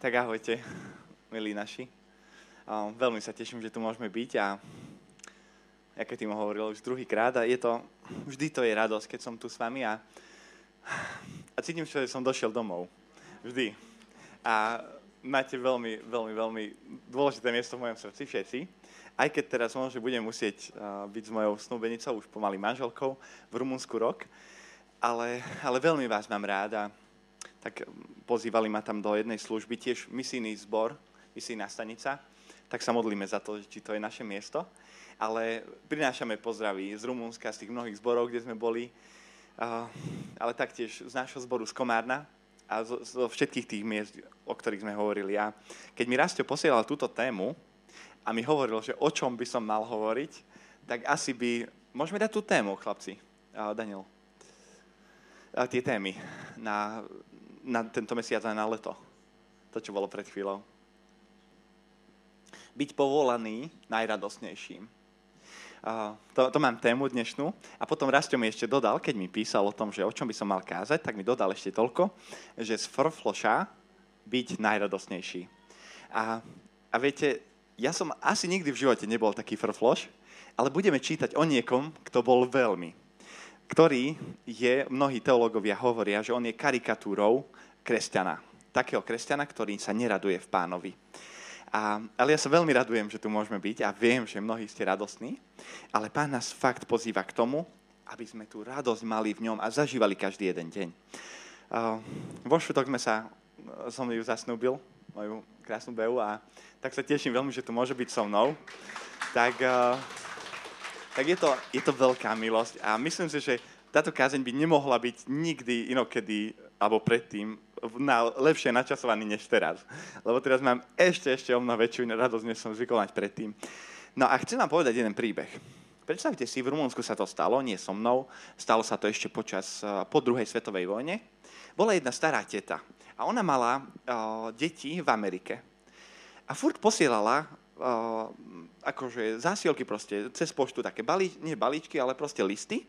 Tak ahojte, milí naši. Veľmi sa teším, že tu môžeme byť a ako tým hovoril už druhýkrát a je to, vždy to je radosť, keď som tu s vami a, a cítim, že som došiel domov. Vždy. A máte veľmi, veľmi, veľmi dôležité miesto v mojom srdci všetci. Aj keď teraz možno budem musieť byť s mojou snúbenicou, už pomaly manželkou, v Rumunsku rok, ale, ale veľmi vás mám rád a tak pozývali ma tam do jednej služby, tiež misijný zbor, misijná stanica, tak sa modlíme za to, či to je naše miesto. Ale prinášame pozdravy z Rumúnska, z tých mnohých zborov, kde sme boli, ale taktiež z nášho zboru z Komárna a zo, zo všetkých tých miest, o ktorých sme hovorili. A keď mi Rastio posielal túto tému a mi hovoril, že o čom by som mal hovoriť, tak asi by... Môžeme dať tú tému, chlapci? Daniel. Tie témy na na tento mesiac aj na leto. To, čo bolo pred chvíľou. Byť povolaný najradosnejším. Uh, to, to mám tému dnešnú. A potom Rastio mi ešte dodal, keď mi písal o tom, že o čom by som mal kázať, tak mi dodal ešte toľko, že z frfloša byť najradosnejší. A, a viete, ja som asi nikdy v živote nebol taký frfloš, ale budeme čítať o niekom, kto bol veľmi ktorý je, mnohí teológovia hovoria, že on je karikatúrou kresťana. Takého kresťana, ktorý sa neraduje v pánovi. A, ale ja sa veľmi radujem, že tu môžeme byť a viem, že mnohí ste radostní, ale pán nás fakt pozýva k tomu, aby sme tú radosť mali v ňom a zažívali každý jeden deň. Uh, vo šutok sme sa, som ju zasnúbil, moju krásnu Beu, a tak sa teším veľmi, že tu môže byť so mnou. Tak uh, tak je to, je to veľká milosť a myslím si, že táto kázeň by nemohla byť nikdy inokedy alebo predtým na, lepšie načasovaný než teraz. Lebo teraz mám ešte, ešte o mnoho väčšiu radosť, než som zvykol mať predtým. No a chcem vám povedať jeden príbeh. Predstavte si, v Rumunsku sa to stalo, nie so mnou, stalo sa to ešte počas, eh, po druhej svetovej vojne. Bola jedna stará teta a ona mala uh, deti v Amerike. A furt posielala uh, akože zásielky proste cez poštu, také balí, nie balíčky, ale proste listy.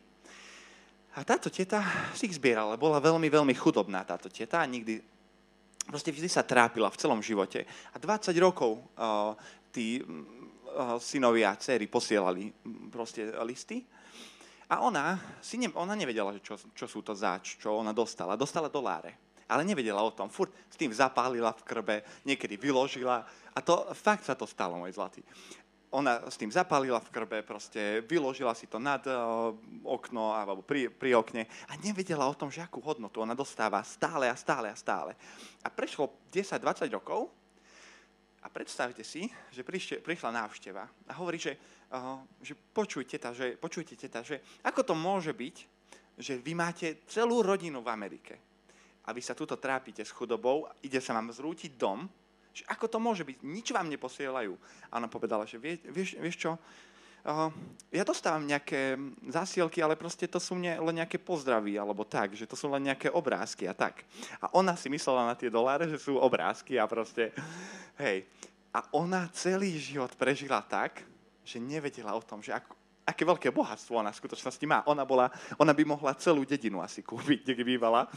A táto teta si ich zbierala. Bola veľmi, veľmi chudobná táto teta a nikdy, proste vždy sa trápila v celom živote. A 20 rokov uh, tí uh, synovia a dcery posielali proste listy. A ona, si ne, ona nevedela, čo, čo sú to zač, čo ona dostala. Dostala doláre ale nevedela o tom. Furt s tým zapálila v krbe, niekedy vyložila a to fakt sa to stalo, môj zlatý. Ona s tým zapálila v krbe, proste vyložila si to nad uh, okno alebo pri, pri okne a nevedela o tom, že akú hodnotu ona dostáva stále a stále a stále. A prešlo 10-20 rokov a predstavte si, že prišla, prišla návšteva a hovorí, že, uh, že počujte, teta, že, počujte teta, že ako to môže byť, že vy máte celú rodinu v Amerike a vy sa tuto trápite s chudobou, ide sa vám zrútiť dom, že ako to môže byť? Nič vám neposielajú. A ona povedala, že vie, vieš, vieš čo, uh, ja dostávam nejaké zásielky, ale proste to sú ne, len nejaké pozdravy, alebo tak, že to sú len nejaké obrázky a tak. A ona si myslela na tie doláre, že sú obrázky a proste, hej. A ona celý život prežila tak, že nevedela o tom, že ako, aké veľké bohatstvo ona v skutočnosti má. Ona, bola, ona by mohla celú dedinu asi kúpiť, kde bývala.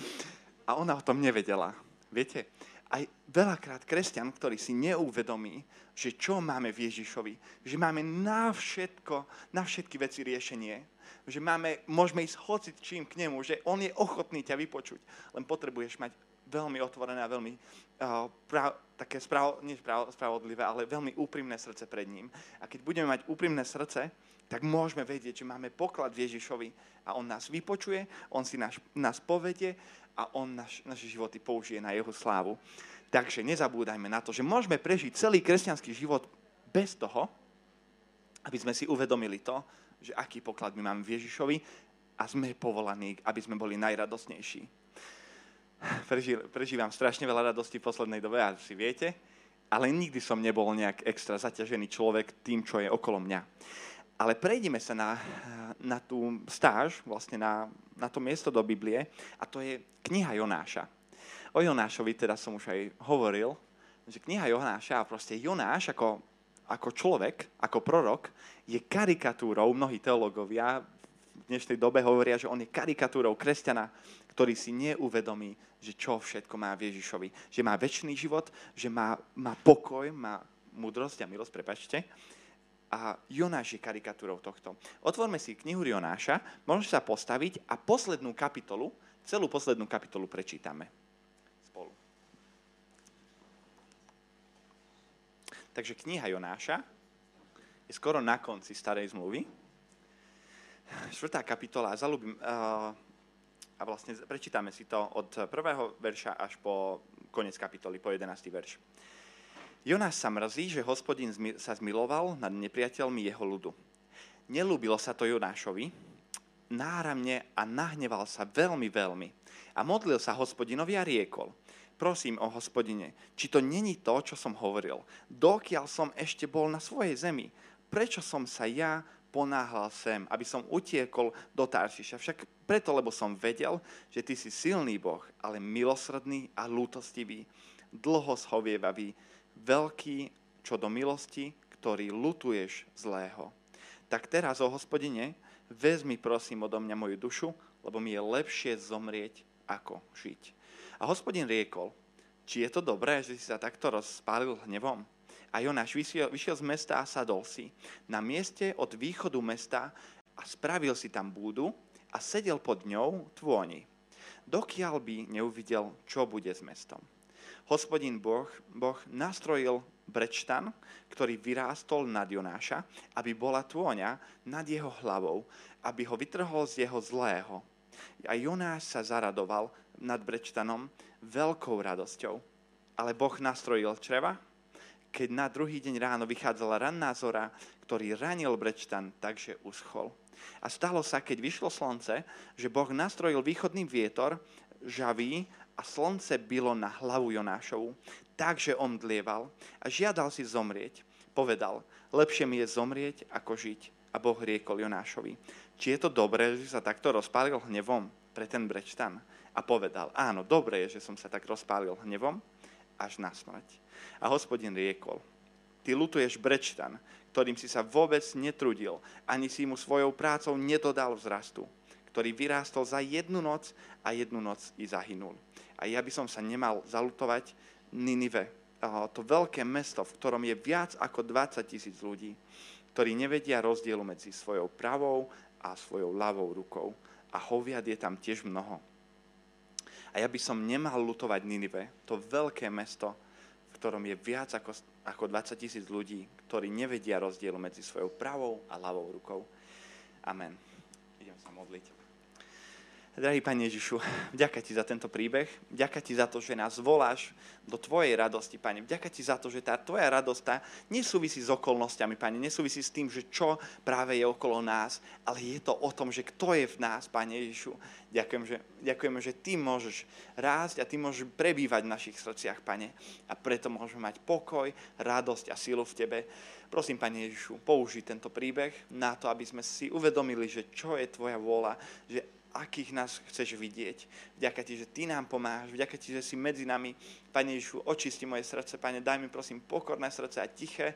A ona o tom nevedela. Viete, aj veľakrát kresťan, ktorý si neuvedomí, že čo máme v Ježišovi, že máme na všetko, na všetky veci riešenie, že máme, môžeme ísť hociť čím k nemu, že on je ochotný ťa vypočuť, len potrebuješ mať veľmi otvorené a veľmi uh, prav, také sprav, nie sprav, spravodlivé, ale veľmi úprimné srdce pred ním. A keď budeme mať úprimné srdce, tak môžeme vedieť, že máme poklad v Ježišovi a on nás vypočuje, on si nás, nás povedie a on naš, naše životy použije na jeho slávu. Takže nezabúdajme na to, že môžeme prežiť celý kresťanský život bez toho, aby sme si uvedomili to, že aký poklad my máme v Ježišovi a sme povolaní, aby sme boli najradosnejší. Preži, prežívam strašne veľa radosti v poslednej dobe, a si viete, ale nikdy som nebol nejak extra zaťažený človek tým, čo je okolo mňa. Ale prejdeme sa na, na tú stáž, vlastne na, na to miesto do Biblie, a to je kniha Jonáša. O Jonášovi teda som už aj hovoril, že kniha Jonáša, a proste Jonáš ako, ako človek, ako prorok, je karikatúrou, mnohí teológovia v dnešnej dobe hovoria, že on je karikatúrou kresťana, ktorý si neuvedomí, že čo všetko má v Ježišovi. Že má väčší život, že má, má pokoj, má múdrosť a milosť, prepačte. A Jonáš je karikatúrou tohto. Otvorme si knihu Jonáša, môžeš sa postaviť a poslednú kapitolu, celú poslednú kapitolu prečítame spolu. Takže kniha Jonáša je skoro na konci starej zmluvy. Štvrtá kapitola, zalúbim, uh, a vlastne prečítame si to od prvého verša až po koniec kapitoly, po 11. verš. Jonáš sa mrzí, že hospodin sa zmiloval nad nepriateľmi jeho ľudu. Nelúbilo sa to Jonášovi, náramne a nahneval sa veľmi, veľmi. A modlil sa hospodinovi a riekol, prosím o hospodine, či to není to, čo som hovoril. Dokiaľ som ešte bol na svojej zemi, prečo som sa ja ponáhľal sem, aby som utiekol do Taršiša. Však preto, lebo som vedel, že ty si silný Boh, ale milosrdný a lútostivý, dlho schovievavý, veľký čo do milosti, ktorý lutuješ zlého. Tak teraz, o hospodine, vezmi prosím odo mňa moju dušu, lebo mi je lepšie zomrieť, ako žiť. A hospodin riekol, či je to dobré, že si sa takto rozpálil hnevom? A Jonáš vyšiel, vyšiel z mesta a sadol si na mieste od východu mesta a spravil si tam búdu a sedel pod ňou tvôni, dokiaľ by neuvidel, čo bude s mestom. Hospodin boh, boh nastrojil brečtan, ktorý vyrástol nad Jonáša, aby bola tvôňa nad jeho hlavou, aby ho vytrhol z jeho zlého. A Jonáš sa zaradoval nad brečtanom veľkou radosťou. Ale Boh nastrojil čreva keď na druhý deň ráno vychádzala ranná zora, ktorý ranil Brečtan, takže uschol. A stalo sa, keď vyšlo slnce, že Boh nastrojil východný vietor, žavý, a slnce bylo na hlavu Jonášovu. Takže on dlieval a žiadal si zomrieť. Povedal, lepšie mi je zomrieť, ako žiť. A Boh riekol Jonášovi, či je to dobré, že sa takto rozpálil hnevom pre ten Brečtan. A povedal, áno, dobré je, že som sa tak rozpálil hnevom až na smrť. A hospodin riekol, ty lutuješ brečtan, ktorým si sa vôbec netrudil, ani si mu svojou prácou nedodal vzrastu, ktorý vyrástol za jednu noc a jednu noc i zahynul. A ja by som sa nemal zalutovať Ninive, to veľké mesto, v ktorom je viac ako 20 tisíc ľudí, ktorí nevedia rozdielu medzi svojou pravou a svojou ľavou rukou. A hoviad je tam tiež mnoho. A ja by som nemal lutovať Ninive, to veľké mesto, ktorom je viac ako, ako 20 tisíc ľudí, ktorí nevedia rozdielu medzi svojou pravou a ľavou rukou. Amen. Idem sa modliť. Drahý Pane Ježišu, vďaka Ti za tento príbeh, vďaka Ti za to, že nás voláš do Tvojej radosti, Pane. Vďaka Ti za to, že tá Tvoja radosť tá nesúvisí s okolnostiami, Pane, nesúvisí s tým, že čo práve je okolo nás, ale je to o tom, že kto je v nás, Pane Ježišu. Ďakujem, že, ďakujeme, že Ty môžeš rásť a Ty môžeš prebývať v našich srdciach, Pane. A preto môžeme mať pokoj, radosť a sílu v Tebe. Prosím, Pane Ježišu, použij tento príbeh na to, aby sme si uvedomili, že čo je Tvoja vôľa, že akých nás chceš vidieť. Vďaka Ti, že Ty nám pomáhaš. Vďaka Ti, že si medzi nami. Pane Ježišu, očisti moje srdce. Pane, daj mi prosím pokorné srdce a tiché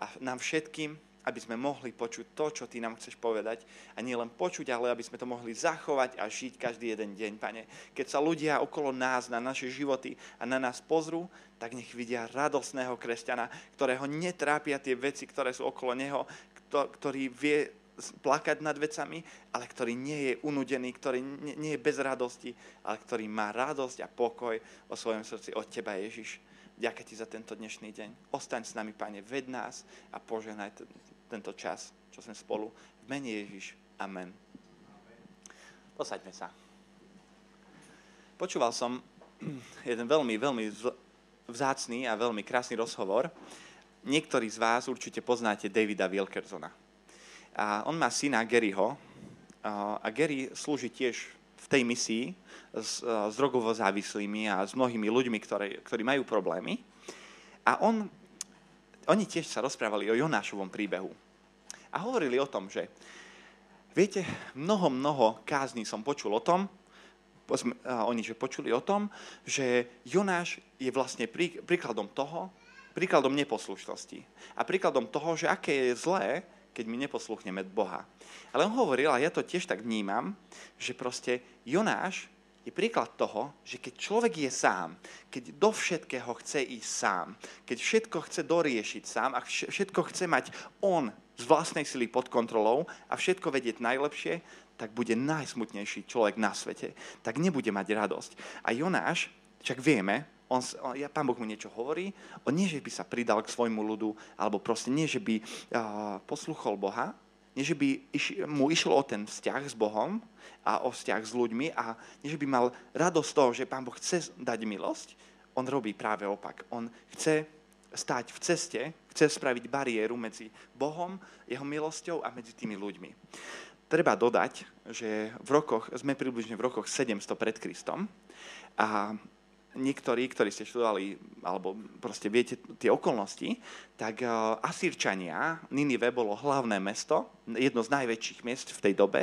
a nám všetkým, aby sme mohli počuť to, čo Ty nám chceš povedať. A nie len počuť, ale aby sme to mohli zachovať a žiť každý jeden deň, Pane. Keď sa ľudia okolo nás, na naše životy a na nás pozrú, tak nech vidia radosného kresťana, ktorého netrápia tie veci, ktoré sú okolo neho, ktorý vie plakať nad vecami, ale ktorý nie je unudený, ktorý nie je bez radosti, ale ktorý má radosť a pokoj o svojom srdci od Teba, Ježiš. Ďakujem Ti za tento dnešný deň. Ostaň s nami, Pane, ved nás a poženaj tento čas, čo sme spolu. V mene Ježiš. Amen. Posaďme sa. Počúval som jeden veľmi, veľmi vzácný a veľmi krásny rozhovor. Niektorí z vás určite poznáte Davida Wilkersona. A on má syna Garyho a Gary slúži tiež v tej misii s, s drogovo závislými a s mnohými ľuďmi, ktoré, ktorí majú problémy. A on, oni tiež sa rozprávali o Jonášovom príbehu. A hovorili o tom, že viete, mnoho, mnoho kázní som počul o tom, oni že počuli o tom, že Jonáš je vlastne príkladom toho, príkladom neposlušnosti. A príkladom toho, že aké je zlé, keď my neposluchneme Boha. Ale on hovoril, a ja to tiež tak vnímam, že proste Jonáš je príklad toho, že keď človek je sám, keď do všetkého chce ísť sám, keď všetko chce doriešiť sám a všetko chce mať on z vlastnej sily pod kontrolou a všetko vedieť najlepšie, tak bude najsmutnejší človek na svete. Tak nebude mať radosť. A Jonáš, však vieme, on, on, ja, pán Boh mu niečo hovorí, on nie, že by sa pridal k svojmu ľudu, alebo proste nie, že by uh, posluchol Boha, nie, že by iš, mu išlo o ten vzťah s Bohom a o vzťah s ľuďmi a nie, že by mal radosť toho, že Pán Boh chce dať milosť, on robí práve opak. On chce stať v ceste, chce spraviť bariéru medzi Bohom, jeho milosťou a medzi tými ľuďmi. Treba dodať, že v rokoch, sme približne v rokoch 700 pred Kristom a niektorí, ktorí ste študovali, alebo proste viete tie okolnosti, tak uh, Asírčania, Ninive bolo hlavné mesto, jedno z najväčších miest v tej dobe,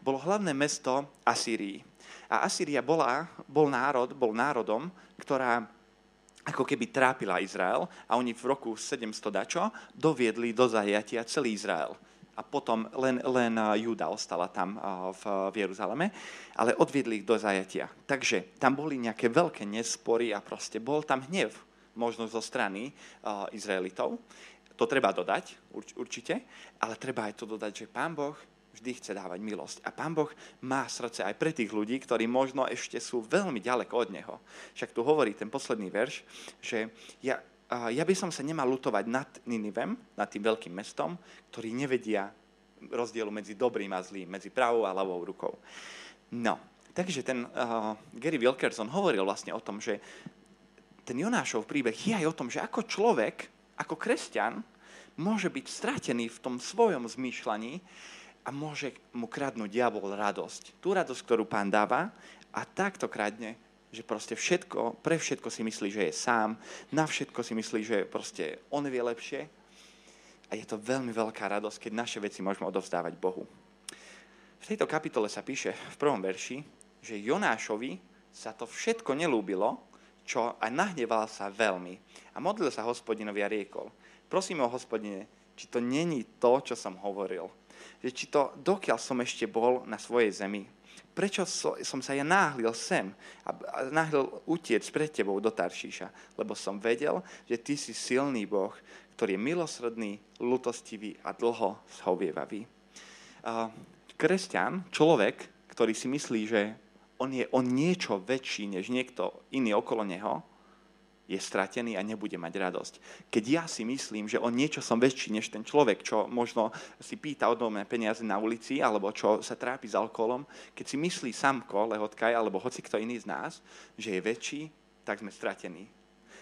bolo hlavné mesto Asýrii. A Asýria bola, bol národ, bol národom, ktorá ako keby trápila Izrael a oni v roku 700 dačo doviedli do zajatia celý Izrael a potom len, len Júda ostala tam v, v Jeruzaleme, ale odviedli ich do zajatia. Takže tam boli nejaké veľké nespory a proste bol tam hnev, možno zo strany uh, Izraelitov. To treba dodať, urč, určite, ale treba aj to dodať, že Pán Boh vždy chce dávať milosť. A Pán Boh má srdce aj pre tých ľudí, ktorí možno ešte sú veľmi ďaleko od Neho. Však tu hovorí ten posledný verš, že ja, ja by som sa nemal lutovať nad Ninivem, nad tým veľkým mestom, ktorí nevedia rozdielu medzi dobrým a zlým, medzi pravou a ľavou rukou. No, takže ten uh, Gary Wilkerson hovoril vlastne o tom, že ten Jonášov príbeh je aj o tom, že ako človek, ako kresťan, môže byť stratený v tom svojom zmýšľaní a môže mu kradnúť diabol radosť. Tú radosť, ktorú pán dáva a takto kradne že proste všetko, pre všetko si myslí, že je sám, na všetko si myslí, že proste on vie lepšie. A je to veľmi veľká radosť, keď naše veci môžeme odovzdávať Bohu. V tejto kapitole sa píše v prvom verši, že Jonášovi sa to všetko nelúbilo, čo a nahneval sa veľmi. A modlil sa hospodinovi a riekol, prosím o hospodine, či to není to, čo som hovoril. Že či to, dokiaľ som ešte bol na svojej zemi, prečo som sa ja náhlil sem a náhlil utiec pred tebou do Taršíša? Lebo som vedel, že ty si silný Boh, ktorý je milosrdný, lutostivý a dlho zhovievavý. Kresťan, človek, ktorý si myslí, že on je on niečo väčší než niekto iný okolo neho, je stratený a nebude mať radosť. Keď ja si myslím, že on niečo som väčší než ten človek, čo možno si pýta od mňa peniaze na ulici, alebo čo sa trápi s alkoholom, keď si myslí Samko, Lehotkaj, alebo hoci kto iný z nás, že je väčší, tak sme stratení.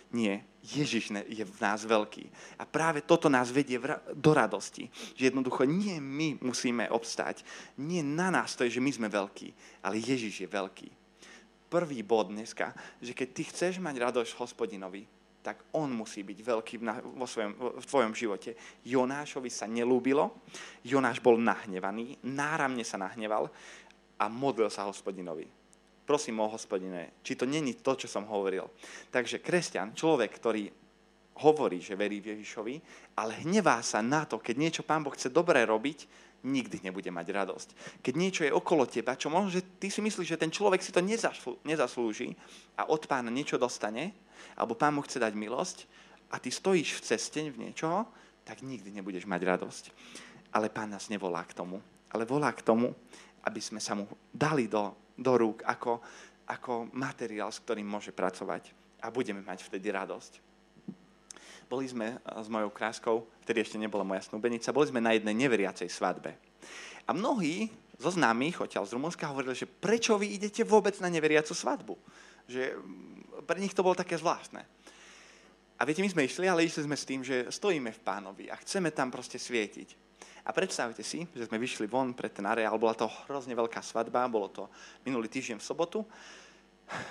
Nie, Ježiš je v nás veľký. A práve toto nás vedie do radosti. Že jednoducho nie my musíme obstať. Nie na nás to je, že my sme veľkí, ale Ježiš je veľký prvý bod dneska, že keď ty chceš mať radosť hospodinovi, tak on musí byť veľký vo svojom, v tvojom živote. Jonášovi sa nelúbilo, Jonáš bol nahnevaný, náramne sa nahneval a modlil sa hospodinovi. Prosím o hospodine, či to není to, čo som hovoril. Takže kresťan, človek, ktorý hovorí, že verí v Ježišovi, ale hnevá sa na to, keď niečo Pán Boh chce dobre robiť, nikdy nebude mať radosť. Keď niečo je okolo teba, čo možno, že ty si myslíš, že ten človek si to nezaslúži a od pána niečo dostane, alebo pán mu chce dať milosť a ty stojíš v ceste v niečoho, tak nikdy nebudeš mať radosť. Ale pán nás nevolá k tomu. Ale volá k tomu, aby sme sa mu dali do, do rúk ako, ako materiál, s ktorým môže pracovať. A budeme mať vtedy radosť boli sme s mojou kráskou, vtedy ešte nebola moja snúbenica, boli sme na jednej neveriacej svadbe. A mnohí zo známych odtiaľ z Rumunska hovorili, že prečo vy idete vôbec na neveriacu svadbu? Že mm, pre nich to bolo také zvláštne. A viete, my sme išli, ale išli sme s tým, že stojíme v pánovi a chceme tam proste svietiť. A predstavte si, že sme vyšli von pred ten areál, bola to hrozne veľká svadba, bolo to minulý týždeň v sobotu.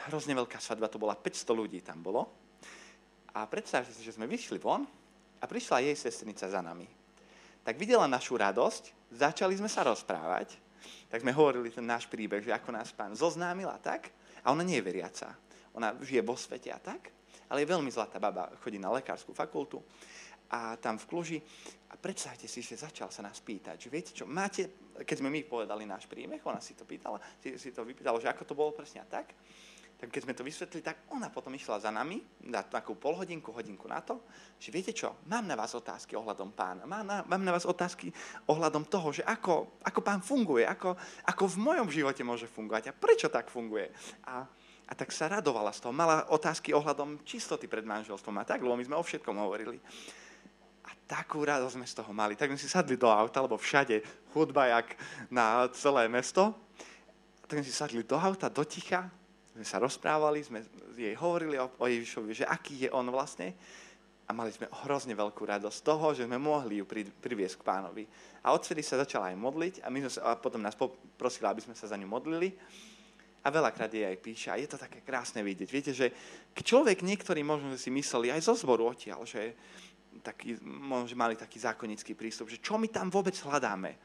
Hrozne veľká svadba, to bola 500 ľudí tam bolo. A predstavte si, že sme vyšli von a prišla jej sestrnica za nami. Tak videla našu radosť, začali sme sa rozprávať, tak sme hovorili ten náš príbeh, že ako nás pán zoznámila tak, a ona nie je veriaca. Ona žije vo svete a tak, ale je veľmi zlatá baba, chodí na lekárskú fakultu. a tam v Kluži a predstavte si, že začal sa nás pýtať, že viete čo, máte, keď sme my povedali náš príbeh, ona si to pýtala, si, si to vypýtala, že ako to bolo presne a tak, tak keď sme to vysvetlili, tak ona potom išla za nami na takú polhodinku, hodinku na to, že viete čo, mám na vás otázky ohľadom pána, mám na, mám na vás otázky ohľadom toho, že ako, ako pán funguje, ako, ako v mojom živote môže fungovať a prečo tak funguje. A, a tak sa radovala z toho, mala otázky ohľadom čistoty pred manželstvom a tak, lebo my sme o všetkom hovorili. A takú radosť sme z toho mali. Tak sme si sadli do auta, lebo všade hudba jak na celé mesto. Tak sme si sadli do auta, do ticha sme sa rozprávali, sme jej hovorili o, o Ježišovi, že aký je on vlastne. A mali sme hrozne veľkú radosť z toho, že sme mohli ju pri, priviesť k pánovi. A odvtedy sa začala aj modliť a, my sme sa, a potom nás poprosila, aby sme sa za ňu modlili. A veľakrát jej aj píše. A je to také krásne vidieť. Viete, že človek niektorí možno si mysleli aj zo zboru odtiaľ, že taký, možno mali taký zákonický prístup, že čo my tam vôbec hľadáme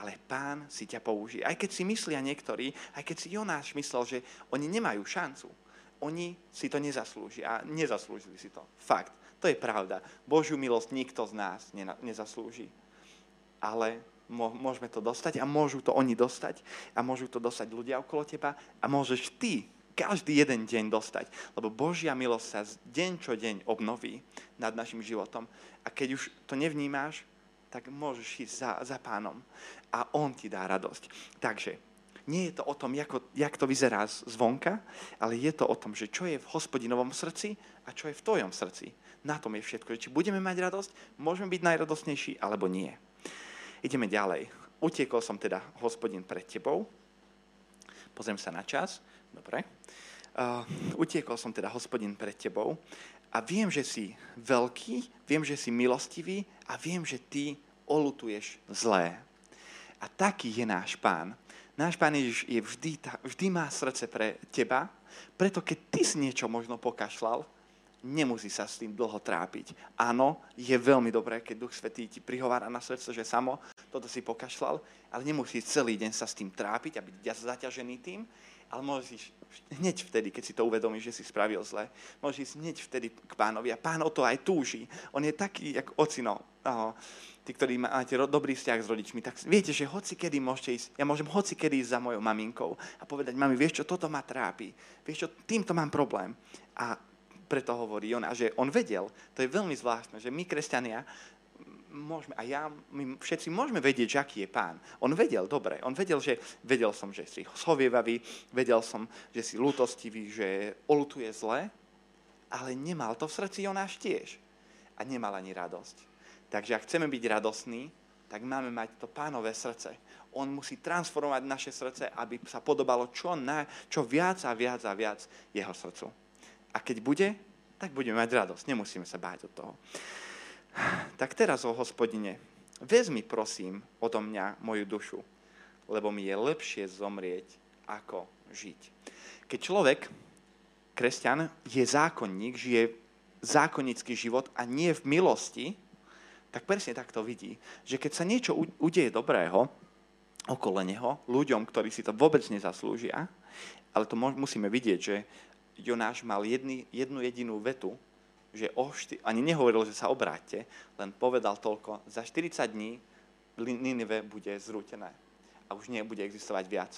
ale pán si ťa použije. Aj keď si myslia niektorí, aj keď si Jonáš myslel, že oni nemajú šancu, oni si to nezaslúžia a nezaslúžili si to. Fakt, to je pravda. Božiu milosť nikto z nás nezaslúži. Ale môžeme to dostať a môžu to oni dostať a môžu to dostať ľudia okolo teba a môžeš ty každý jeden deň dostať. Lebo Božia milosť sa deň čo deň obnoví nad našim životom. A keď už to nevnímáš, tak môžeš ísť za, za pánom a on ti dá radosť. Takže nie je to o tom, ako, jak to vyzerá zvonka, ale je to o tom, že čo je v hospodinovom srdci a čo je v tvojom srdci. Na tom je všetko. Či budeme mať radosť, môžeme byť najradostnejší, alebo nie. Ideme ďalej. Utiekol som teda hospodin pred tebou. Pozriem sa na čas. Dobre. Uh, utiekol som teda hospodin pred tebou a viem, že si veľký, viem, že si milostivý a viem, že ty olutuješ zlé. A taký je náš pán. Náš pán Ježiš je vždy, vždy má srdce pre teba, preto keď ty si niečo možno pokašľal, nemusí sa s tým dlho trápiť. Áno, je veľmi dobré, keď Duch Svetý ti prihovára na srdce, že samo toto si pokašľal, ale nemusí celý deň sa s tým trápiť a byť zaťažený tým, ale môžeš hneď vtedy, keď si to uvedomíš, že si spravil zle, môžeš ísť hneď vtedy k pánovi a pán o to aj túži. On je taký, jak ocino. Oh, tí, ktorí máte dobrý vzťah s rodičmi, tak viete, že hoci kedy môžete ísť, ja môžem hoci kedy ísť za mojou maminkou a povedať, mami, vieš čo, toto ma trápi, vieš čo, týmto mám problém. A preto hovorí on, a že on vedel, to je veľmi zvláštne, že my, kresťania, môžeme, a ja, my všetci môžeme vedieť, že aký je pán. On vedel, dobre, on vedel, že vedel som, že si schovievavý, vedel som, že si lútostivý, že olutuje zle, ale nemal to v srdci Jonáš tiež. A nemal ani radosť. Takže ak chceme byť radosní, tak máme mať to pánové srdce. On musí transformovať naše srdce, aby sa podobalo čo, na, čo viac a viac a viac jeho srdcu. A keď bude, tak budeme mať radosť. Nemusíme sa báť od toho. Tak teraz, o hospodine, vezmi prosím odo mňa moju dušu, lebo mi je lepšie zomrieť, ako žiť. Keď človek, kresťan, je zákonník, žije zákonnický život a nie v milosti, tak presne tak to vidí. Že keď sa niečo udeje dobrého okolo neho, ľuďom, ktorí si to vôbec nezaslúžia, ale to musíme vidieť, že Jonáš mal jedny, jednu jedinú vetu, že o šty- ani nehovoril, že sa obráťte, len povedal toľko, za 40 dní Ninive bude zrútené a už nebude existovať viac.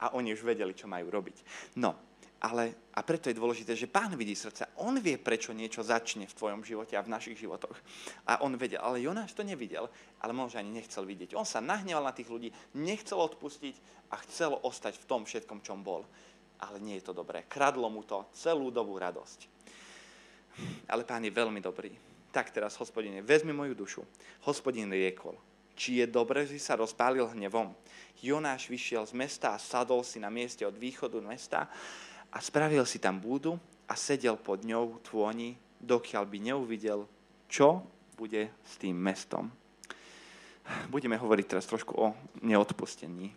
A oni už vedeli, čo majú robiť. No, ale, a preto je dôležité, že pán vidí srdce. On vie, prečo niečo začne v tvojom živote a v našich životoch. A on vedel, ale Jonáš to nevidel, ale možno ani nechcel vidieť. On sa nahneval na tých ľudí, nechcel odpustiť a chcel ostať v tom všetkom, čom bol. Ale nie je to dobré. Kradlo mu to celú dobu radosť. Ale pán je veľmi dobrý. Tak teraz, hospodine, vezmi moju dušu. Hospodin riekol, či je dobre, že sa rozpálil hnevom. Jonáš vyšiel z mesta a sadol si na mieste od východu mesta a spravil si tam búdu a sedel pod ňou tvoni, dokiaľ by neuvidel, čo bude s tým mestom. Budeme hovoriť teraz trošku o neodpustení.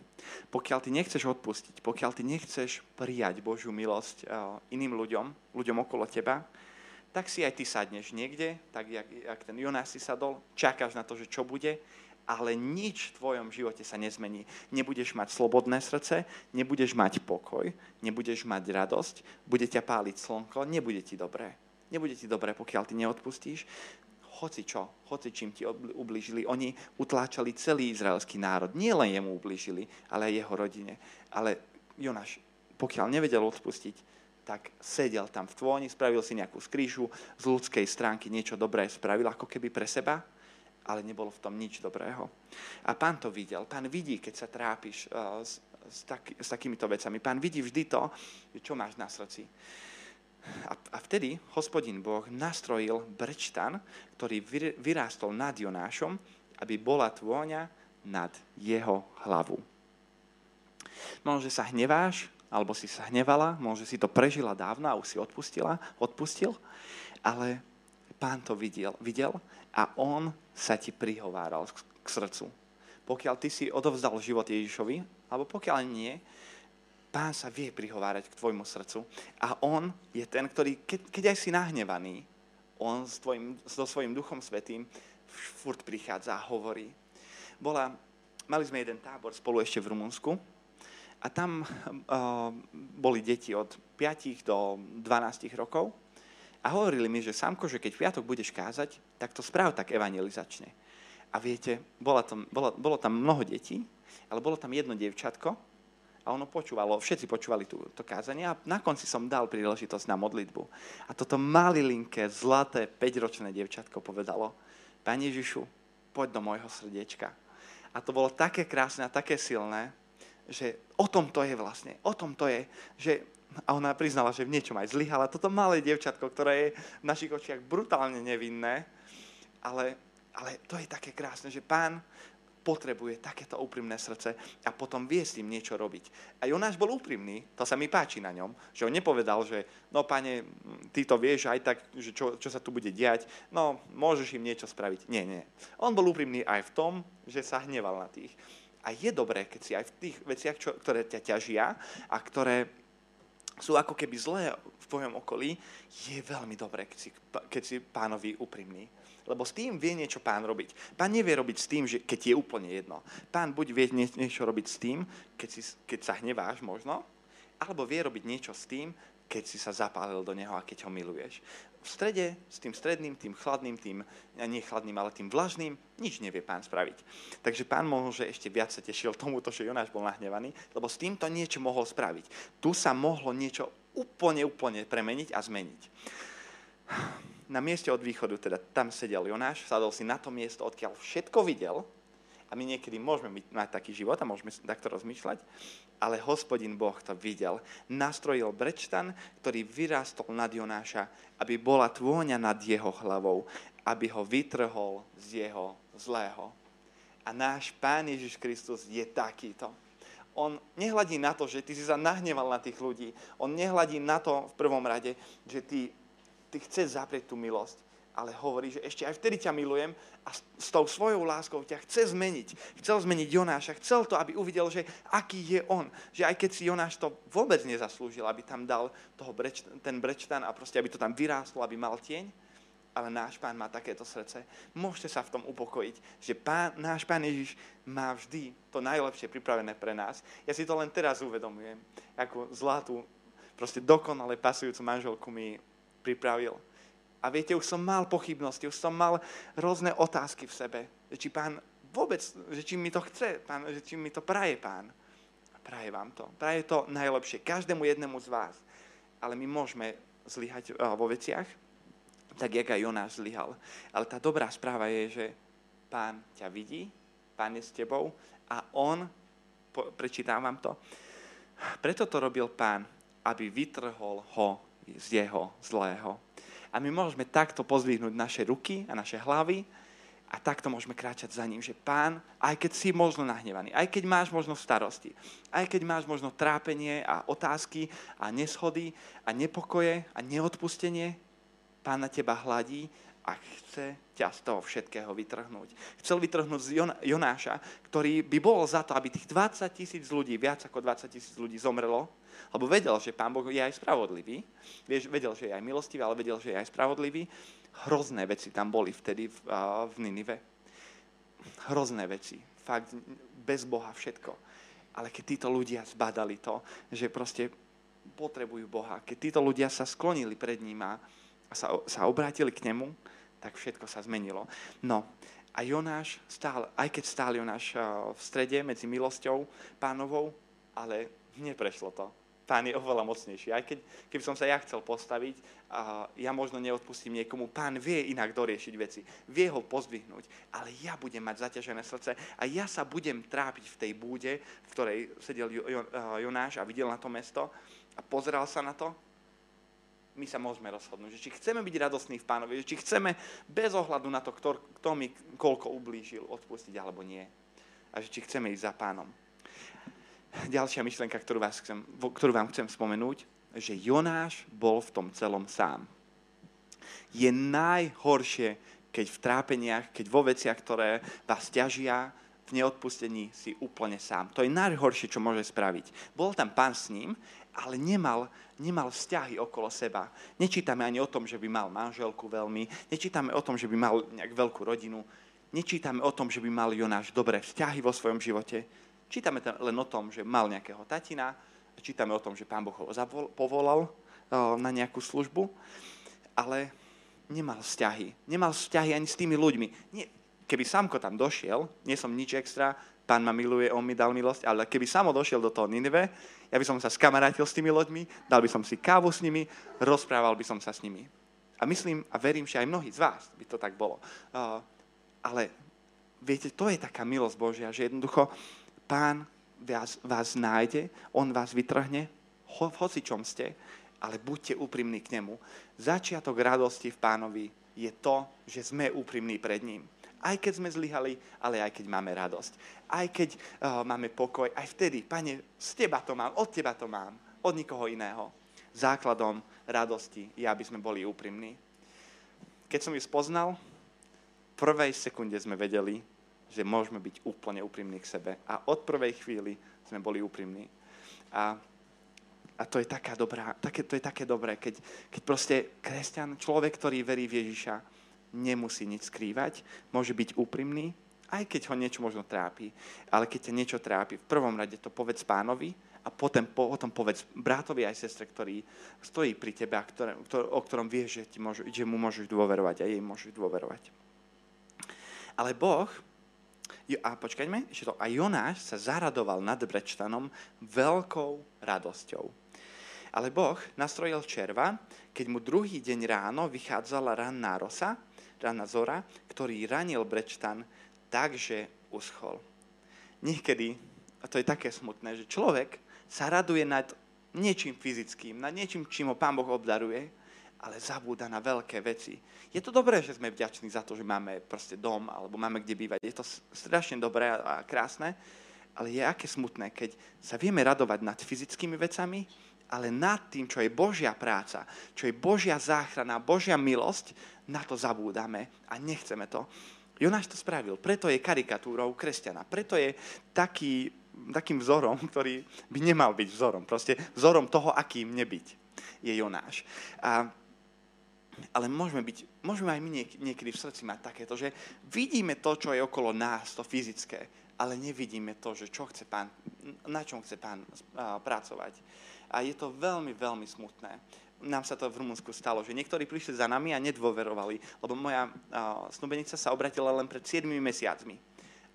Pokiaľ ty nechceš odpustiť, pokiaľ ty nechceš prijať Božiu milosť iným ľuďom, ľuďom okolo teba, tak si aj ty sadneš niekde, tak jak, jak ten Jonás si sadol, čakáš na to, že čo bude, ale nič v tvojom živote sa nezmení. Nebudeš mať slobodné srdce, nebudeš mať pokoj, nebudeš mať radosť, bude ťa páliť slnko, nebude ti dobré. Nebude ti dobré, pokiaľ ty neodpustíš. hoci čo, hoci čím ti ublížili. Oni utláčali celý izraelský národ. Nie len jemu ublížili, ale aj jeho rodine. Ale Jonáš, pokiaľ nevedel odpustiť, tak sedel tam v tvoni, spravil si nejakú skrížu, z ľudskej stránky niečo dobré spravil, ako keby pre seba, ale nebolo v tom nič dobrého. A pán to videl. Pán vidí, keď sa trápiš uh, s, s, tak, s takýmito vecami. Pán vidí vždy to, čo máš na srdci. A, a vtedy hospodin Boh nastrojil brečtan, ktorý vyr, vyrástol nad Jonášom, aby bola tvôňa nad jeho hlavu. Možno, že sa hneváš, alebo si sa hnevala, možno si to prežila dávno a už si odpustila, odpustil, ale pán to videl, videl a on sa ti prihováral k srdcu. Pokiaľ ty si odovzdal život Ježišovi, alebo pokiaľ nie, pán sa vie prihovárať k tvojmu srdcu a on je ten, ktorý, keď, keď aj si nahnevaný, on s tvojim, so svojím duchom svetým furt prichádza a hovorí. Bola, mali sme jeden tábor spolu ešte v Rumunsku a tam uh, boli deti od 5 do 12 rokov a hovorili mi, že Samko, že keď v piatok budeš kázať, tak to správ tak evangelizačne. A viete, bola tam, bolo, bolo tam mnoho detí, ale bolo tam jedno dievčatko a ono počúvalo, všetci počúvali tú, to kázanie a na konci som dal príležitosť na modlitbu. A toto malilinké, zlaté, 5-ročné dievčatko povedalo, Pane Ježišu, poď do môjho srdiečka. A to bolo také krásne a také silné, že o tom to je vlastne, o tom to je, že a ona priznala, že v niečom aj zlyhala. Toto malé dievčatko, ktoré je v našich očiach brutálne nevinné, ale, ale to je také krásne, že pán potrebuje takéto úprimné srdce a potom vie s tým niečo robiť. A Jonáš bol úprimný, to sa mi páči na ňom, že on nepovedal, že no pane, ty to vieš aj tak, že čo, čo sa tu bude diať, no môžeš im niečo spraviť. Nie, nie. On bol úprimný aj v tom, že sa hneval na tých. A je dobré, keď si aj v tých veciach, čo, ktoré ťa ťažia a ktoré sú ako keby zlé v tvojom okolí, je veľmi dobré, keď si, keď si pánovi úprimný. Lebo s tým vie niečo pán robiť. Pán nevie robiť s tým, že keď je úplne jedno. Pán buď vie niečo robiť s tým, keď, si, keď sa hneváš možno, alebo vie robiť niečo s tým, keď si sa zapálil do neho a keď ho miluješ v strede s tým stredným, tým chladným, tým, nie chladným, ale tým vlažným, nič nevie pán spraviť. Takže pán mohol, že ešte viac sa tešil tomuto, že Jonáš bol nahnevaný, lebo s týmto niečo mohol spraviť. Tu sa mohlo niečo úplne, úplne premeniť a zmeniť. Na mieste od východu, teda tam sedel Jonáš, sadol si na to miesto, odkiaľ všetko videl, a my niekedy môžeme mať taký život a môžeme takto rozmýšľať, ale hospodin Boh to videl. Nastrojil brečtan, ktorý vyrastol nad Jonáša, aby bola tvôňa nad jeho hlavou, aby ho vytrhol z jeho zlého. A náš Pán Ježiš Kristus je takýto. On nehľadí na to, že ty si sa nahneval na tých ľudí. On nehľadí na to v prvom rade, že ty, ty chceš zaprieť tú milosť ale hovorí, že ešte aj vtedy ťa milujem a s tou svojou láskou ťa chce zmeniť. Chcel zmeniť Jonáša, chcel to, aby uvidel, že aký je on. Že aj keď si Jonáš to vôbec nezaslúžil, aby tam dal toho breč, ten brečtan a proste, aby to tam vyrástlo, aby mal tieň, ale náš pán má takéto srdce. Môžete sa v tom upokojiť, že pán, náš pán Ježiš má vždy to najlepšie pripravené pre nás. Ja si to len teraz uvedomujem, ako zlatú, proste dokonale pasujúcu manželku mi pripravil a viete, už som mal pochybnosti, už som mal rôzne otázky v sebe, že či pán vôbec, že či mi to chce, pán, že či mi to praje pán. A praje vám to. Praje to najlepšie, každému jednému z vás. Ale my môžeme zlyhať vo veciach, tak jak aj Jonáš zlyhal. Ale tá dobrá správa je, že pán ťa vidí, pán je s tebou a on, po, prečítam vám to, preto to robil pán, aby vytrhol ho z jeho zlého a my môžeme takto pozdvihnúť naše ruky a naše hlavy a takto môžeme kráčať za ním, že pán, aj keď si možno nahnevaný, aj keď máš možno starosti, aj keď máš možno trápenie a otázky a neschody a nepokoje a neodpustenie, pán na teba hladí a chce ťa z toho všetkého vytrhnúť. Chcel vytrhnúť z Jonáša, ktorý by bol za to, aby tých 20 tisíc ľudí, viac ako 20 tisíc ľudí zomrelo, lebo vedel, že Pán Boh je aj spravodlivý. Vedel, že je aj milostivý, ale vedel, že je aj spravodlivý. Hrozné veci tam boli vtedy v, v Ninive. Hrozné veci. Fakt, bez Boha všetko. Ale keď títo ľudia zbadali to, že proste potrebujú Boha, keď títo ľudia sa sklonili pred ním a sa, sa obrátili k nemu, tak všetko sa zmenilo. No a Jonáš stál, aj keď stál Jonáš v strede medzi milosťou pánovou, ale neprešlo to pán je oveľa mocnejší. Aj keď keby som sa ja chcel postaviť, a ja možno neodpustím niekomu, pán vie inak doriešiť veci, vie ho pozdvihnúť, ale ja budem mať zaťažené srdce a ja sa budem trápiť v tej búde, v ktorej sedel Jonáš a videl na to mesto a pozeral sa na to, my sa môžeme rozhodnúť, že či chceme byť radostní v pánovi, či chceme bez ohľadu na to, kto, kto mi koľko ublížil, odpustiť alebo nie. A že či chceme ísť za pánom ďalšia myšlenka, ktorú, vás chcem, ktorú vám chcem spomenúť, že Jonáš bol v tom celom sám. Je najhoršie, keď v trápeniach, keď vo veciach, ktoré vás ťažia, v neodpustení si úplne sám. To je najhoršie, čo môže spraviť. Bol tam pán s ním, ale nemal, nemal vzťahy okolo seba. Nečítame ani o tom, že by mal manželku veľmi, nečítame o tom, že by mal nejak veľkú rodinu, nečítame o tom, že by mal Jonáš dobré vzťahy vo svojom živote Čítame len o tom, že mal nejakého tatina, čítame o tom, že pán Boh ho povolal na nejakú službu, ale nemal vzťahy. Nemal vzťahy ani s tými ľuďmi. Nie, keby Samko tam došiel, nie som nič extra, pán ma miluje, on mi dal milosť, ale keby Samo došiel do toho Nineve, ja by som sa skamarátil s tými ľuďmi, dal by som si kávu s nimi, rozprával by som sa s nimi. A myslím a verím, že aj mnohí z vás by to tak bolo. Uh, ale viete, to je taká milosť Božia, že jednoducho Pán vás, vás nájde, on vás vytrhne, ho, v hocičom ste, ale buďte úprimní k nemu. Začiatok radosti v pánovi je to, že sme úprimní pred ním. Aj keď sme zlyhali, ale aj keď máme radosť. Aj keď uh, máme pokoj, aj vtedy, pane, z teba to mám, od teba to mám, od nikoho iného. Základom radosti je, aby sme boli úprimní. Keď som ju spoznal, v prvej sekunde sme vedeli, že môžeme byť úplne úprimní k sebe. A od prvej chvíli sme boli úprimní. A, a to je taká dobrá, také, to je také dobré, keď, keď proste kresťan, človek, ktorý verí v Ježiša, nemusí nič skrývať, môže byť úprimný, aj keď ho niečo možno trápi. Ale keď ťa niečo trápi, v prvom rade to povedz pánovi a potom, potom povedz bratovi aj sestre, ktorý stojí pri tebe a ktoré, ktor, o ktorom vieš, že, ti môžu, že mu môžeš dôverovať a jej môžeš dôverovať. Ale Boh a počkajme, ešte to, a Jonáš sa zaradoval nad Brečtanom veľkou radosťou. Ale Boh nastrojil červa, keď mu druhý deň ráno vychádzala ranná rosa, ranná zora, ktorý ranil Brečtan tak, že uschol. Niekedy, a to je také smutné, že človek sa raduje nad niečím fyzickým, nad niečím, čím ho Pán Boh obdaruje, ale zabúda na veľké veci. Je to dobré, že sme vďační za to, že máme proste dom alebo máme kde bývať. Je to strašne dobré a krásne, ale je aké smutné, keď sa vieme radovať nad fyzickými vecami, ale nad tým, čo je Božia práca, čo je Božia záchrana, Božia milosť, na to zabúdame a nechceme to. Jonáš to spravil, preto je karikatúrou kresťana, preto je taký, takým vzorom, ktorý by nemal byť vzorom, proste vzorom toho, akým nebyť je Jonáš. A ale môžeme, byť, môžeme aj my niekedy v srdci mať takéto, že vidíme to, čo je okolo nás, to fyzické, ale nevidíme to, že čo chce pán, na čom chce pán pracovať. A je to veľmi, veľmi smutné. Nám sa to v Rumunsku stalo, že niektorí prišli za nami a nedôverovali, lebo moja uh, snubenica sa obratila len pred 7 mesiacmi.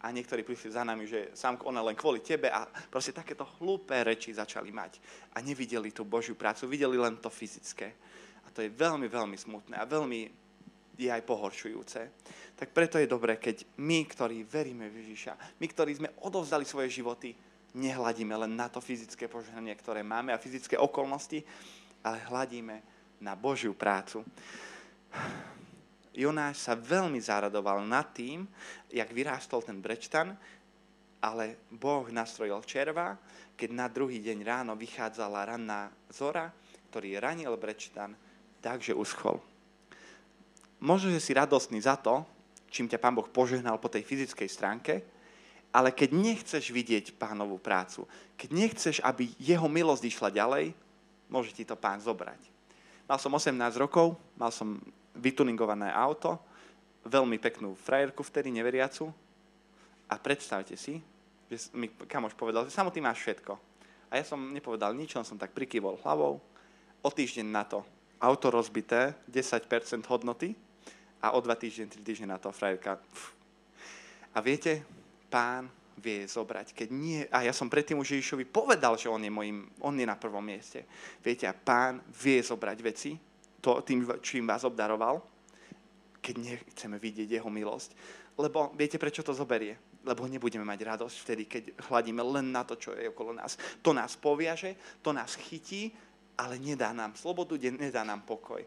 A niektorí prišli za nami, že sám ona len kvôli tebe a proste takéto hlúpe reči začali mať. A nevideli tú Božiu prácu, videli len to fyzické to je veľmi, veľmi smutné a veľmi je aj pohoršujúce. Tak preto je dobré, keď my, ktorí veríme v Ježiša, my, ktorí sme odovzdali svoje životy, nehľadíme len na to fyzické požehnanie, ktoré máme a fyzické okolnosti, ale hľadíme na Božiu prácu. Jonáš sa veľmi zaradoval nad tým, jak vyrástol ten brečtan, ale Boh nastrojil červa, keď na druhý deň ráno vychádzala ranná zora, ktorý ranil brečtan tak, že uschol. Možno, že si radostný za to, čím ťa Pán Boh požehnal po tej fyzickej stránke, ale keď nechceš vidieť pánovú prácu, keď nechceš, aby jeho milosť išla ďalej, môže ti to pán zobrať. Mal som 18 rokov, mal som vytuningované auto, veľmi peknú frajerku vtedy, neveriacu. A predstavte si, že mi kamoš povedal, že samotný máš všetko. A ja som nepovedal nič, len som tak prikývol hlavou. O týždeň na to auto rozbité, 10% hodnoty A o dva týždne, tri týždne na to frajerka. A viete, pán vie zobrať. Keď nie, a ja som predtým už Ježišovi povedal, že on je, mojim, on je na prvom mieste. Viete, a pán vie zobrať veci, to, tým, čím vás obdaroval, keď nechceme vidieť jeho milosť. Lebo viete, prečo to zoberie? Lebo nebudeme mať radosť vtedy, keď hľadíme len na to, čo je okolo nás. To nás poviaže, to nás chytí, ale nedá nám slobodu, nedá nám pokoj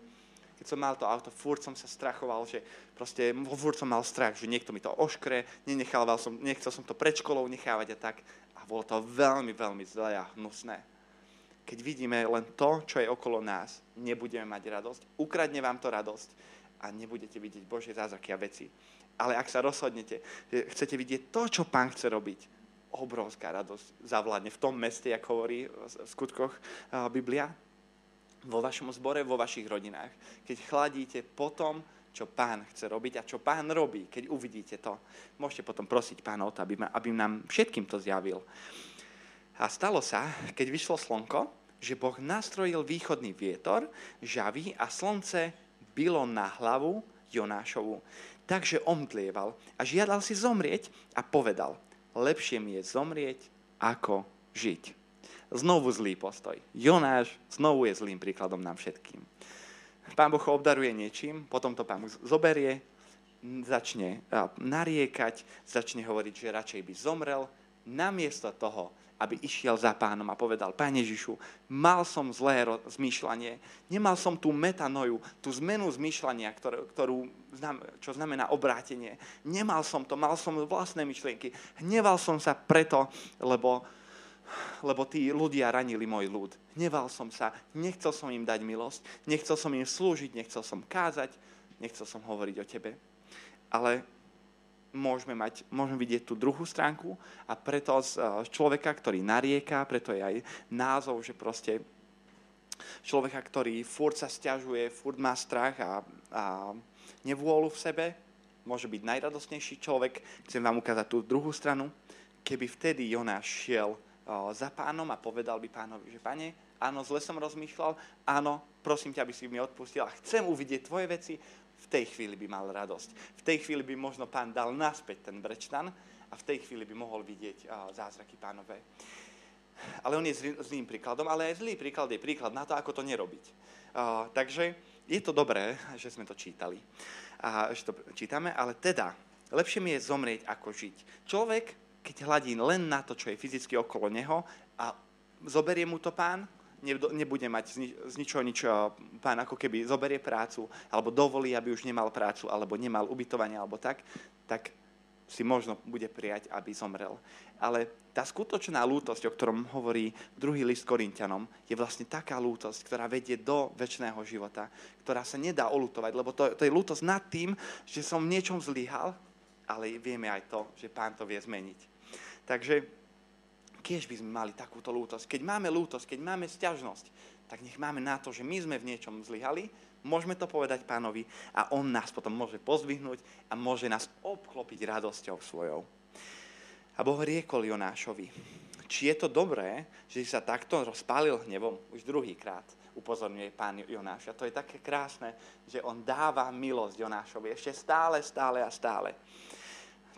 keď som mal to auto, furt som sa strachoval, že proste furt som mal strach, že niekto mi to oškre, nenechal som, nechcel som to pred školou nechávať a tak. A bolo to veľmi, veľmi zlé a hnusné. Keď vidíme len to, čo je okolo nás, nebudeme mať radosť. Ukradne vám to radosť a nebudete vidieť Božie zázraky a veci. Ale ak sa rozhodnete, že chcete vidieť to, čo Pán chce robiť, obrovská radosť zavládne v tom meste, ako hovorí v skutkoch Biblia, vo vašom zbore, vo vašich rodinách. Keď chladíte po tom, čo pán chce robiť a čo pán robí, keď uvidíte to. Môžete potom prosiť pána o to, aby, ma, aby nám všetkým to zjavil. A stalo sa, keď vyšlo slnko, že Boh nastrojil východný vietor, žavý a slnce bylo na hlavu Jonášovu. Takže omdlieval a žiadal si zomrieť a povedal, lepšie mi je zomrieť, ako žiť. Znovu zlý postoj. Jonáš znovu je zlým príkladom nám všetkým. Pán Boh ho obdaruje niečím, potom to pán Boh zoberie, začne nariekať, začne hovoriť, že radšej by zomrel, namiesto toho, aby išiel za pánom a povedal, Pane Ježišu, mal som zlé zmýšľanie, nemal som tú metanoju, tú zmenu zmýšľania, ktorú, ktorú, čo znamená obrátenie. Nemal som to, mal som vlastné myšlienky. Hneval som sa preto, lebo lebo tí ľudia ranili môj ľud. Hneval som sa, nechcel som im dať milosť, nechcel som im slúžiť, nechcel som kázať, nechcel som hovoriť o tebe. Ale môžeme, mať, môžeme vidieť tú druhú stránku a preto z človeka, ktorý narieka, preto je aj názov, že proste človeka, ktorý furt sa stiažuje, furt má strach a, a nevôľu v sebe, môže byť najradostnejší človek. Chcem vám ukázať tú druhú stranu. Keby vtedy Jonáš šiel za pánom a povedal by pánovi, že pane, áno, zle som rozmýšľal, áno, prosím ťa, aby si mi odpustil a chcem uvidieť tvoje veci, tej chvíli by mal radosť. V tej chvíli by možno pán dal naspäť ten brečtan a v tej chvíli by mohol vidieť zázraky pánové. Ale on je zlým príkladom, ale aj zlý príklad je príklad na to, ako to nerobiť. Takže je to dobré, že sme to čítali. A že to čítame, ale teda, lepšie mi je zomrieť, ako žiť. Človek, keď hladí len na to, čo je fyzicky okolo neho a zoberie mu to pán, nebude mať z ničoho nič, pán ako keby zoberie prácu, alebo dovolí, aby už nemal prácu, alebo nemal ubytovanie, alebo tak, tak si možno bude prijať, aby zomrel. Ale tá skutočná lútosť, o ktorom hovorí druhý list Korintianom, je vlastne taká lútosť, ktorá vedie do väčšného života, ktorá sa nedá olutovať, lebo to, to je lútosť nad tým, že som v niečom zlyhal, ale vieme aj to, že pán to vie zmeniť. Takže keď by sme mali takúto lútosť, keď máme lútosť, keď máme sťažnosť, tak nech máme na to, že my sme v niečom zlyhali, môžeme to povedať pánovi a on nás potom môže pozvihnúť a môže nás obklopiť radosťou svojou. A Boh riekol Jonášovi, či je to dobré, že sa takto rozpálil hnevom, už druhýkrát upozorňuje pán Jonáš. A to je také krásne, že on dáva milosť Jonášovi ešte stále, stále a stále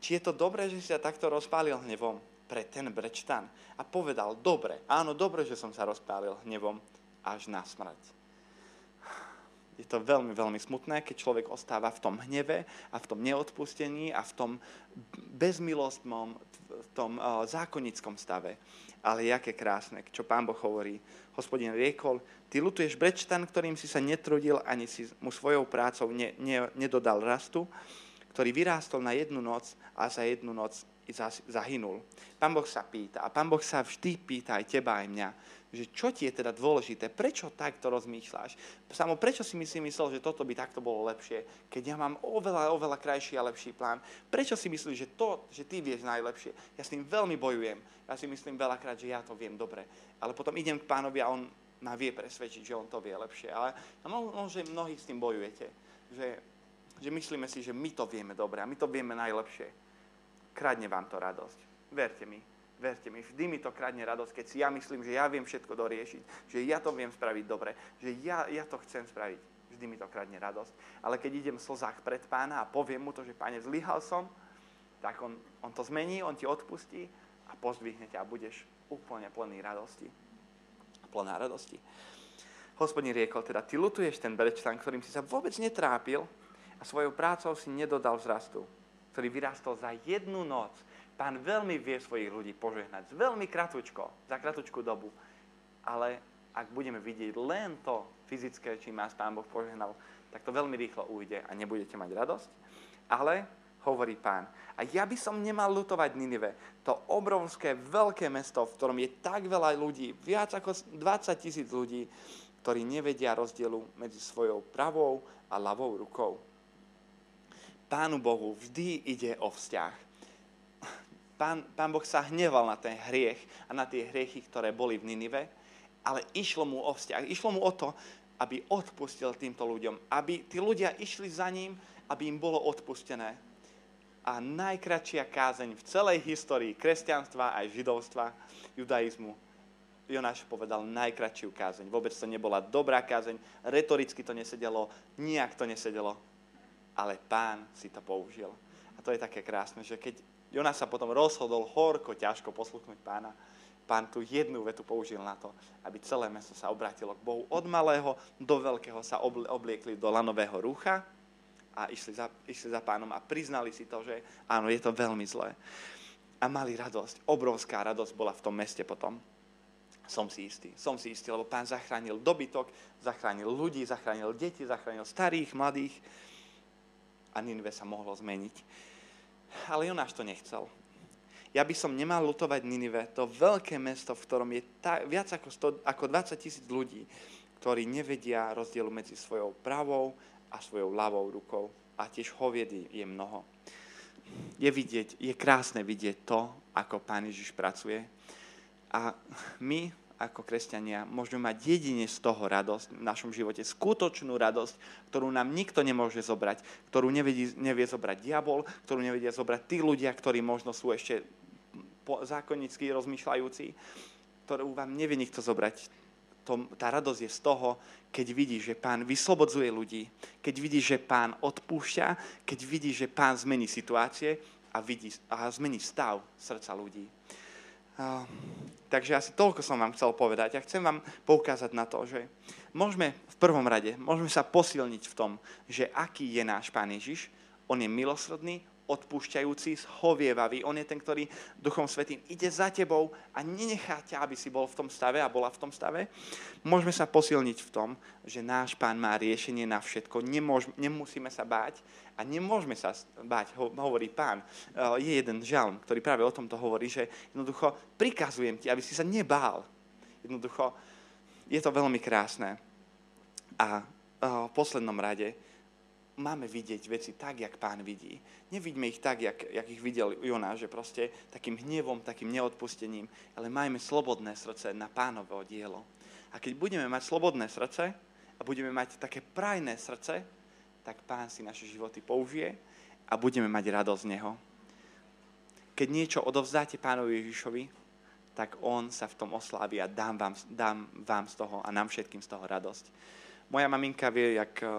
či je to dobré, že sa takto rozpálil hnevom pre ten brečtan. A povedal, dobre, áno, dobre, že som sa rozpálil hnevom až na smrť. Je to veľmi, veľmi smutné, keď človek ostáva v tom hneve a v tom neodpustení a v tom bezmilostnom, v tom uh, zákonnickom stave. Ale jaké krásne, čo pán Boh hovorí. Hospodin riekol, ty lutuješ brečtan, ktorým si sa netrudil, ani si mu svojou prácou ne, ne, nedodal rastu, ktorý vyrástol na jednu noc a za jednu noc zahynul. Pán Boh sa pýta a Pán Boh sa vždy pýta aj teba, aj mňa, že čo ti je teda dôležité, prečo takto rozmýšľaš? Samo prečo si mi myslel, že toto by takto bolo lepšie, keď ja mám oveľa, oveľa krajší a lepší plán? Prečo si myslíš, že to, že ty vieš najlepšie? Ja s tým veľmi bojujem. Ja si myslím veľakrát, že ja to viem dobre. Ale potom idem k pánovi a on ma vie presvedčiť, že on to vie lepšie. Ale no, no, že mnohí s tým bojujete. Že že myslíme si, že my to vieme dobre a my to vieme najlepšie. Kradne vám to radosť. Verte mi, verte mi, vždy mi to kradne radosť, keď si ja myslím, že ja viem všetko doriešiť, že ja to viem spraviť dobre, že ja, ja to chcem spraviť. vždy mi to kradne radosť. Ale keď idem v slzách pred pána a poviem mu to, že pane, zlyhal som, tak on, on to zmení, on ti odpustí a pozdvihne ťa a budeš úplne plný radosti. Plná radosti. Hospodin riekol teda, ty lutuješ ten berečtan, ktorým si sa vôbec netrápil a svojou prácou si nedodal vzrastu, ktorý vyrastol za jednu noc. Pán veľmi vie svojich ľudí požehnať, veľmi kratučko, za kratučku dobu. Ale ak budeme vidieť len to fyzické, či nás Pán Boh požehnal, tak to veľmi rýchlo ujde a nebudete mať radosť. Ale, hovorí Pán, a ja by som nemal lutovať Ninive, to obrovské, veľké mesto, v ktorom je tak veľa ľudí, viac ako 20 tisíc ľudí, ktorí nevedia rozdielu medzi svojou pravou a ľavou rukou. Pánu Bohu vždy ide o vzťah. Pán, pán Boh sa hneval na ten hriech a na tie hriechy, ktoré boli v Ninive, ale išlo mu o vzťah. Išlo mu o to, aby odpustil týmto ľuďom. Aby tí ľudia išli za ním, aby im bolo odpustené. A najkračšia kázeň v celej histórii kresťanstva aj židovstva, judaizmu, Jonáš povedal najkračšiu kázeň. Vôbec to nebola dobrá kázeň, retoricky to nesedelo, nijak to nesedelo, ale pán si to použil. A to je také krásne, že keď Jonáš sa potom rozhodol horko, ťažko posluchnúť pána, pán tú jednu vetu použil na to, aby celé mesto sa obrátilo k Bohu. Od malého do veľkého sa obliekli do lanového rucha a išli za, išli za pánom a priznali si to, že áno, je to veľmi zlé. A mali radosť, obrovská radosť bola v tom meste potom. Som si istý, som si istý, lebo pán zachránil dobytok, zachránil ľudí, zachránil deti, zachránil starých, mladých a Ninve sa mohlo zmeniť. Ale Jonáš to nechcel ja by som nemal lutovať Ninive, to veľké mesto, v ktorom je ta, viac ako, 100, ako 20 tisíc ľudí, ktorí nevedia rozdielu medzi svojou pravou a svojou ľavou rukou. A tiež hoviedy je mnoho. Je, vidieť, je krásne vidieť to, ako Pán Ježiš pracuje. A my, ako kresťania, môžeme mať jedine z toho radosť v našom živote, skutočnú radosť, ktorú nám nikto nemôže zobrať, ktorú nevie, nevie zobrať diabol, ktorú nevedia zobrať tí ľudia, ktorí možno sú ešte zákonnícky rozmýšľajúci, ktorú vám nevie nikto zobrať. To, tá radosť je z toho, keď vidí, že pán vyslobodzuje ľudí, keď vidí, že pán odpúšťa, keď vidí, že pán zmení situácie a, vidí, a zmení stav srdca ľudí. Takže asi toľko som vám chcel povedať. A chcem vám poukázať na to, že môžeme v prvom rade, môžeme sa posilniť v tom, že aký je náš Pán Ježiš, on je milosrdný, odpúšťajúci, schovievavý. On je ten, ktorý Duchom Svetým ide za tebou a nenechá ťa, aby si bol v tom stave a bola v tom stave. Môžeme sa posilniť v tom, že náš Pán má riešenie na všetko. Nemôž, nemusíme sa báť a nemôžeme sa báť, ho, hovorí Pán. Je jeden žalm, ktorý práve o tomto hovorí, že jednoducho prikazujem ti, aby si sa nebál. Jednoducho je to veľmi krásne. A v poslednom rade, máme vidieť veci tak, jak pán vidí. Nevidíme ich tak, jak, jak ich videl Jonáš, že proste takým hnevom, takým neodpustením, ale majme slobodné srdce na pánovo dielo. A keď budeme mať slobodné srdce a budeme mať také prajné srdce, tak pán si naše životy použije a budeme mať radosť z neho. Keď niečo odovzdáte pánovi Ježišovi, tak on sa v tom oslávi a dám vám, dám vám z toho a nám všetkým z toho radosť. Moja maminka vie, jak eh,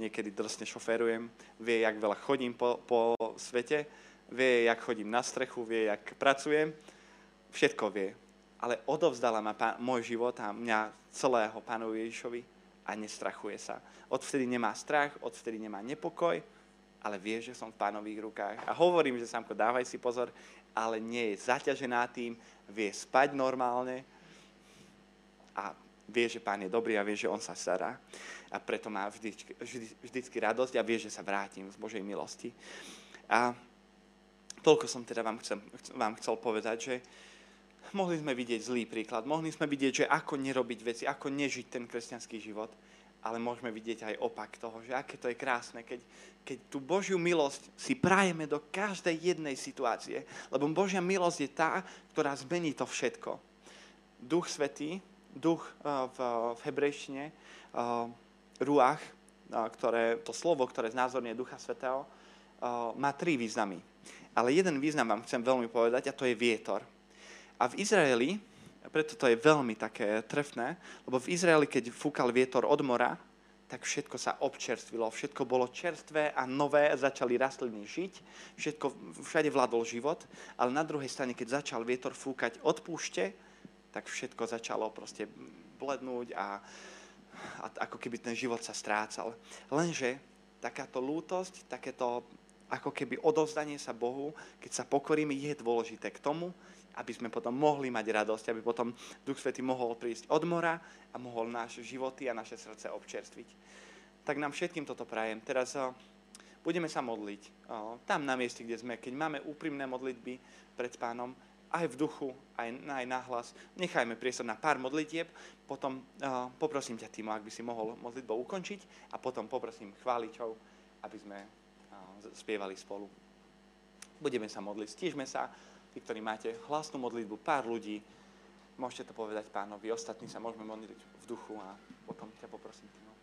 niekedy drsne šoferujem, vie, jak veľa chodím po, po svete, vie, jak chodím na strechu, vie, jak pracujem, všetko vie. Ale odovzdala ma pán, môj život a mňa celého pánovi Ježišovi a nestrachuje sa. Odvtedy nemá strach, odvtedy nemá nepokoj, ale vie, že som v pánových rukách. A hovorím, že Samko, dávaj si pozor, ale nie je zaťažená tým, vie spať normálne a vie, že pán je dobrý a vie, že on sa stará. A preto má vždy, vždy, vždycky radosť a vie, že sa vrátim z Božej milosti. A toľko som teda vám chcel, vám chcel povedať, že mohli sme vidieť zlý príklad, mohli sme vidieť, že ako nerobiť veci, ako nežiť ten kresťanský život, ale môžeme vidieť aj opak toho, že aké to je krásne, keď, keď tú Božiu milosť si prajeme do každej jednej situácie, lebo Božia milosť je tá, ktorá zmení to všetko. Duch Svetý duch eh, v, hebrejštine, eh, ruach, eh, ktoré, to slovo, ktoré znázorňuje Ducha Svetého, má tri významy. Ale jeden význam vám chcem veľmi povedať a to je vietor. A v Izraeli, preto to je veľmi také trefné, lebo v Izraeli, keď fúkal vietor od mora, tak všetko sa občerstvilo, všetko bolo čerstvé a nové, začali rastliny žiť, všetko, všade vládol život, ale na druhej strane, keď začal vietor fúkať od púšte, tak všetko začalo proste blednúť a, a ako keby ten život sa strácal. Lenže takáto lútosť, takéto ako keby odovzdanie sa Bohu, keď sa pokoríme, je dôležité k tomu, aby sme potom mohli mať radosť, aby potom Duch Svety mohol prísť od mora a mohol naše životy a naše srdce občerstviť. Tak nám všetkým toto prajem. Teraz uh, budeme sa modliť. Uh, tam na mieste, kde sme, keď máme úprimné modlitby pred pánom, aj v duchu, aj, aj nahlas. Nechajme priestor na pár modlitieb, potom uh, poprosím ťa, Timo, ak by si mohol modlitbou ukončiť a potom poprosím chváličov, aby sme uh, spievali spolu. Budeme sa modliť, stížme sa, tí, ktorí máte hlasnú modlitbu, pár ľudí, môžete to povedať pánovi, ostatní sa môžeme modliť v duchu a potom ťa poprosím. Tým,